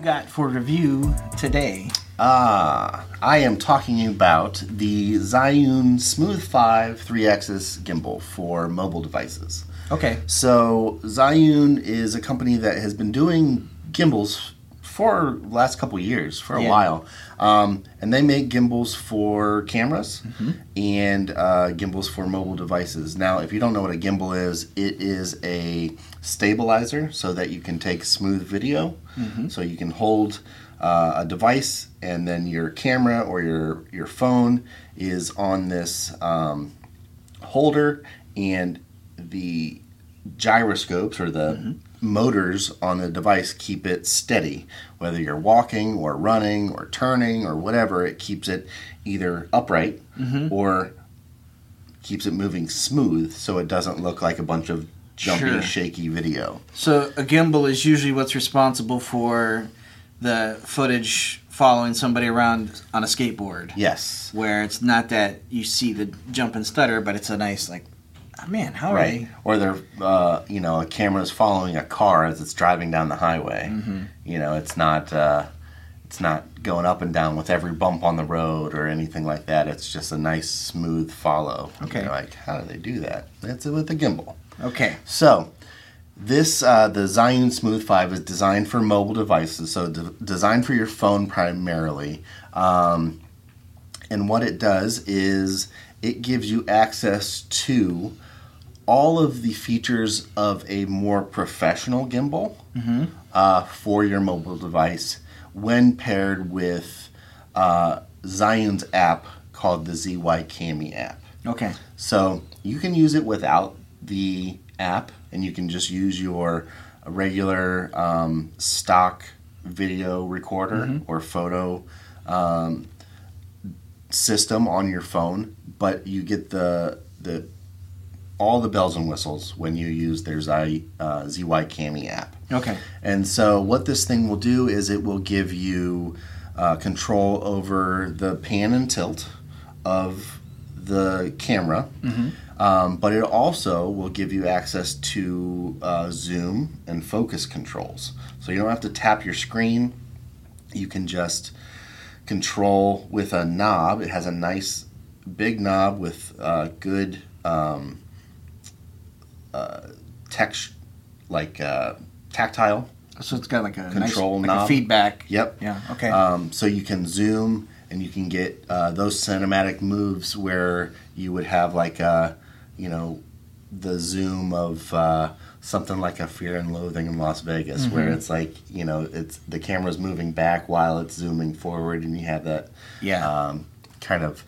you got for review today? Ah, I am talking about the Zhiyun Smooth 5 3 axis gimbal for mobile devices. Okay. So, Zhiyun is a company that has been doing gimbals for the last couple years, for a Yeah. while. Um, and they make gimbals for cameras and uh, gimbals for mobile devices. Now, if you don't know what a gimbal is, it is a stabilizer so that you can take smooth video. So you can hold uh, a device and then your camera or your, your phone is on this um, holder and the gyroscopes or the motors on the device keep it steady whether you're walking or running or turning or whatever it keeps it either upright mm-hmm. or keeps it moving smooth so it doesn't look like a bunch of jumpy Sure. shaky video So a gimbal is usually what's responsible for the footage following somebody around on a skateboard. yes Where it's not that you see the jump and stutter, but it's a nice like, man, how are right or they're uh, you know a camera is following a car as it's driving down the highway Mm-hmm. you know it's not uh, it's not going up and down with every bump on the road or anything like that it's just a nice smooth follow Okay. You're like how do they do that it's with the gimbal? Okay. so this uh, the Zhiyun Smooth 5 is designed for mobile devices, so de- designed for your phone primarily. Um, and what it does is it gives you access to all of the features of a more professional gimbal uh, for your mobile device when paired with uh, Zhiyun's app called the ZY Cami app. Okay. So you can use it without the app, and you can just use your regular um, stock video recorder or photo um, system on your phone. But you get the the all the bells and whistles when you use their Zy, uh, ZY Cami app. Okay. And so, what this thing will do is it will give you uh, control over the pan and tilt of the camera, um, but it also will give you access to uh, zoom and focus controls. So, you don't have to tap your screen, you can just control with a knob. It has a nice big knob with uh, good um, uh, text, like uh, tactile So it's got like a Control nice, like a knob. feedback. Yep. Yeah. Okay. Um, so you can zoom and you can get uh, those cinematic moves where you would have like a, you know, the zoom of uh, something like a Fear and Loathing in Las Vegas, where Mm-hmm. it's like you know it's the camera's moving back while it's zooming forward, and you have that yeah. um, kind of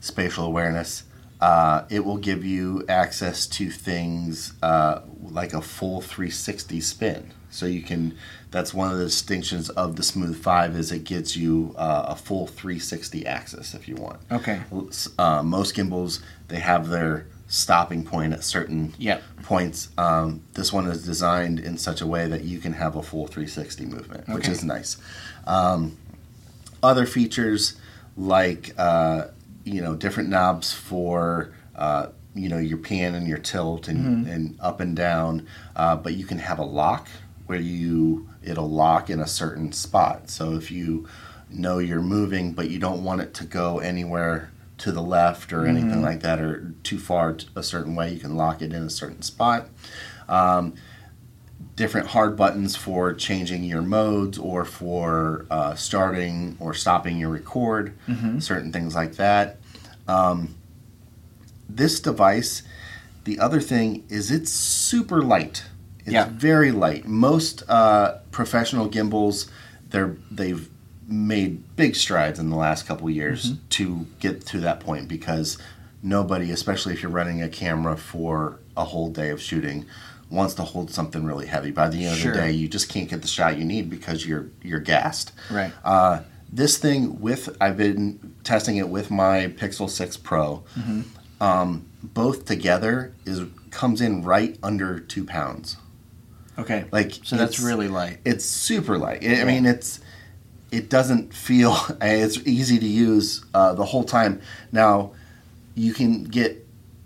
spatial awareness. Uh, it will give you access to things uh, like a full 360 spin. So you can. That's one of the distinctions of the Smooth Five is it gets you uh, a full 360 axis if you want. okay. Uh, most gimbals they have their stopping point at certain Yep. points. Um, this one is designed in such a way that you can have a full 360 movement, which is nice. Um, other features like uh, you know different knobs for uh, you know your pan and your tilt and, and up and down, uh, but you can have a lock where you it'll lock in a certain spot. So if you know you're moving but you don't want it to go anywhere to the left or anything like that or too far t- a certain way you can lock it in a certain spot. Um, different hard buttons for changing your modes or for uh, starting or stopping your record certain things like that. Um, this device the other thing is it's super light. It's Yeah. very light. Most uh, professional gimbals they're they've made big strides in the last couple years to get to that point because nobody especially if you're running a camera for a whole day of shooting wants to hold something really heavy by the end Sure. of the day you just can't get the shot you need because you're you're gassed Right. uh, this thing with I've been testing it with my Pixel 6 Pro. Um, both together is comes in right under two pounds. Okay. Like so that's really light. It's super light. I I mean, it's it doesn't feel. It's easy to use uh, the whole time. Now, you can get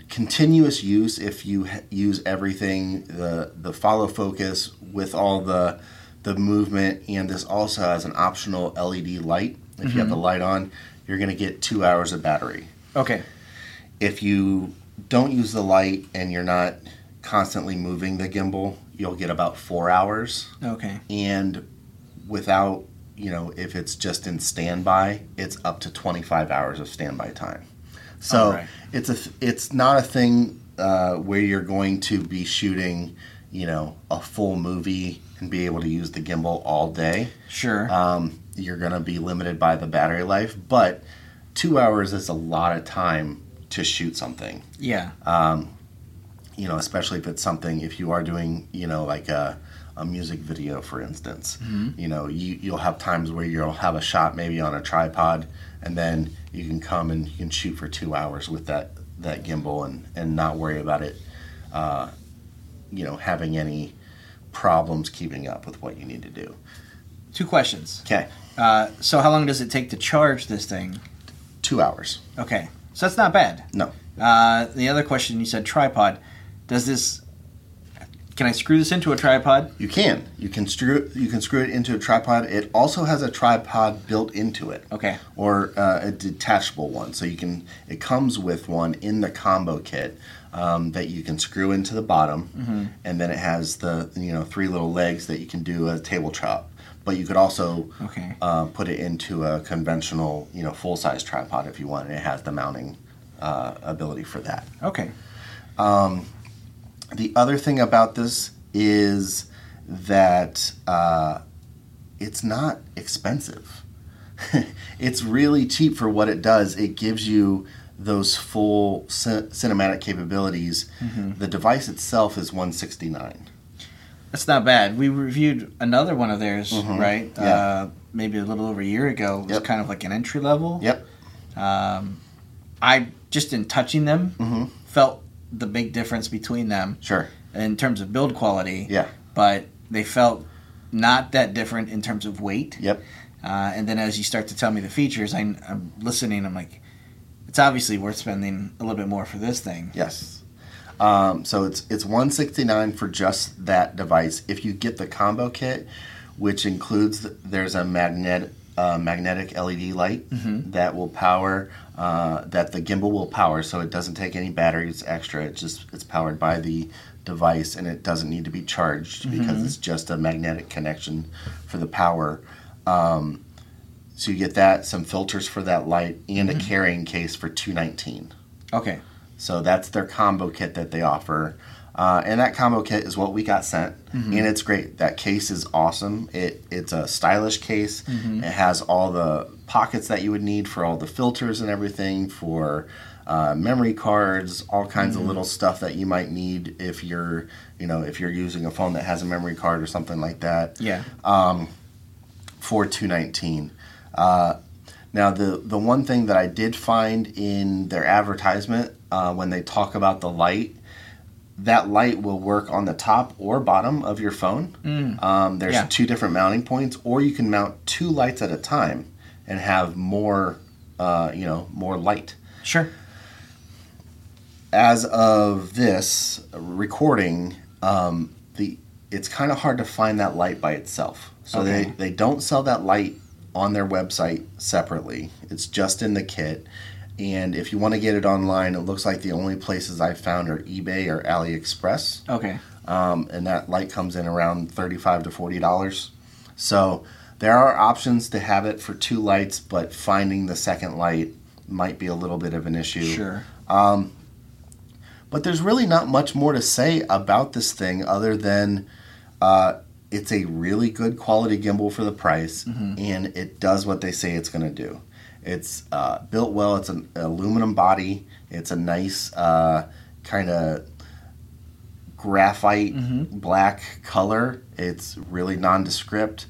continuous use if you h- use everything the the follow focus with all the the movement, and this also has an optional LED light. If you have mm-hmm. the light on, you're going to get two hours of battery. Okay. If you don't use the light and you're not constantly moving the gimbal, you'll get about four hours. Okay. And without, you know, if it's just in standby, it's up to 25 hours of standby time. So Alright. it's a it's not a thing uh, where you're going to be shooting, you know, a full movie and be able to use the gimbal all day. Sure. Um, you're going to be limited by the battery life, but two hours is a lot of time to shoot something yeah. Um, you know, especially if it's something if you are doing, you know, like a, a music video, for instance. You know, you you'll have times where you'll have a shot maybe on a tripod, and then you can come and you can shoot for two hours with that that gimbal and and not worry about it, uh, you know, having any problems keeping up with what you need to do. Two questions. Okay, Uh, so how long does it take to charge this thing? two hours. Okay. So that's not bad. No, Uh, the other question you said tripod. Does this? Can I screw this into a tripod? you can you can screw you can screw it into a tripod. It also has a tripod built into it. Okay. or uh, a detachable one. So you can it comes with one in the combo kit um, that you can screw into the bottom, and then it has the you know three little legs that you can do a tabletop. But you could also Okay. uh, put it into a conventional you know full size tripod if you want. And it has the mounting uh, ability for that. Okay. The other thing about this is that uh, it's not expensive. it's really cheap for what it does. It gives you those full cin- cinematic capabilities. The device itself is 169. That's not bad. We reviewed another one of theirs, right? Mm-hmm. Yeah. Uh, maybe a little over a year ago. It was Yep. kind of like an entry level. Yep. Um, I just in touching them Mm-hmm. felt the big difference between them Sure. in terms of build quality. Yeah. But they felt not that different in terms of weight. Yep. Uh, and then as you start to tell me the features, I, I'm listening. I'm like, it's obviously worth spending a little bit more for this thing. Yes. Um, so it's it's 169 for just that device. If you get the combo kit, which includes there's a magnet uh, magnetic LED light that will power uh, that the gimbal will power, so it doesn't take any batteries extra. It just it's powered by the device and it doesn't need to be charged because it's just a magnetic connection for the power. Um, so you get that, some filters for that light, and a carrying case for 219. Okay. So that's their combo kit that they offer. Uh, and that combo kit is what we got sent, and it's great. That case is awesome. It it's a stylish case. It has all the pockets that you would need for all the filters and everything for uh, memory cards, all kinds of little stuff that you might need if you're you know if you're using a phone that has a memory card or something like that Yeah. for 219 uh, now the the one thing that i did find in their advertisement uh, when they talk about the light that light will work on the top or bottom of your phone um, there's Yeah. two different mounting points or you can mount two lights at a time and have more uh, you know more light Sure. as of this recording, um, the it's kind of hard to find that light by itself. So Okay. they, they don't sell that light on their website separately. It's just in the kit. And if you want to get it online, it looks like the only places I found are eBay or AliExpress. Okay. Um, and that light comes in around thirty-five to forty dollars. So there are options to have it for two lights, but finding the second light might be a little bit of an issue. Sure. Um, But there's really not much more to say about this thing other than uh, it's a really good quality gimbal for the price, and it does what they say it's going to do. It's uh, built well. It's an aluminum body. It's a nice uh, kind of graphite black color. It's really nondescript.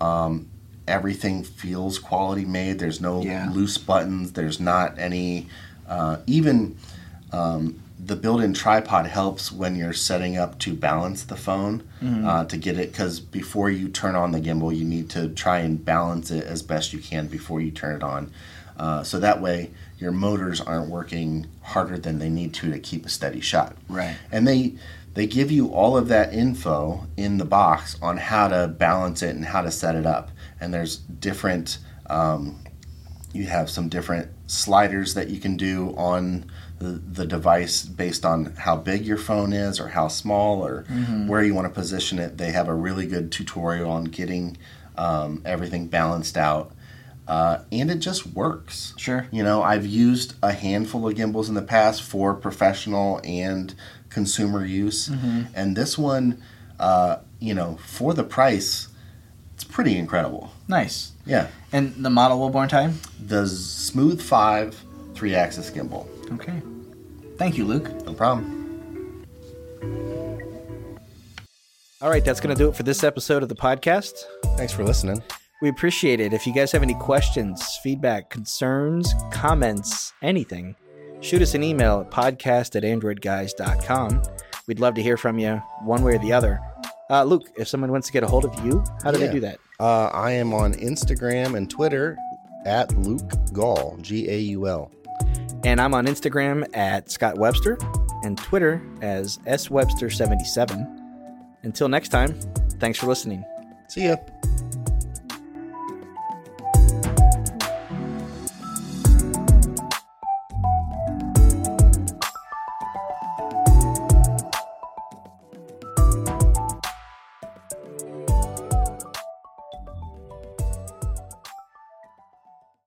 Um, everything feels quality made. There's no Yeah. loose buttons. There's not any uh, even um, the built-in tripod helps when you're setting up to balance the phone uh, to get it because before you turn on the gimbal you need to try and balance it as best you can before you turn it on Uh, so that way, your motors aren't working harder than they need to to keep a steady shot. Right. And they they give you all of that info in the box on how to balance it and how to set it up. And there's different. Um, you have some different sliders that you can do on the, the device based on how big your phone is or how small or where you want to position it. They have a really good tutorial on getting um, everything balanced out. Uh, and it just works. Sure. You know, I've used a handful of gimbals in the past for professional and consumer use. And this one, uh, you know, for the price, it's pretty incredible. Nice. Yeah. And the model will born time? The Smooth 5 three axis gimbal. Okay. Thank you, Luke. No problem. All right, that's going to do it for this episode of the podcast. Thanks for listening. We appreciate it. If you guys have any questions, feedback, concerns, comments, anything, shoot us an email at podcast at androidguys.com. We'd love to hear from you one way or the other. Uh, Luke, if someone wants to get a hold of you, how do Yeah. they do that? Uh, I am on Instagram and Twitter at Luke Gaul, G A U L. And I'm on Instagram at Scott Webster and Twitter as S Webster 77 Until next time, thanks for listening. See ya.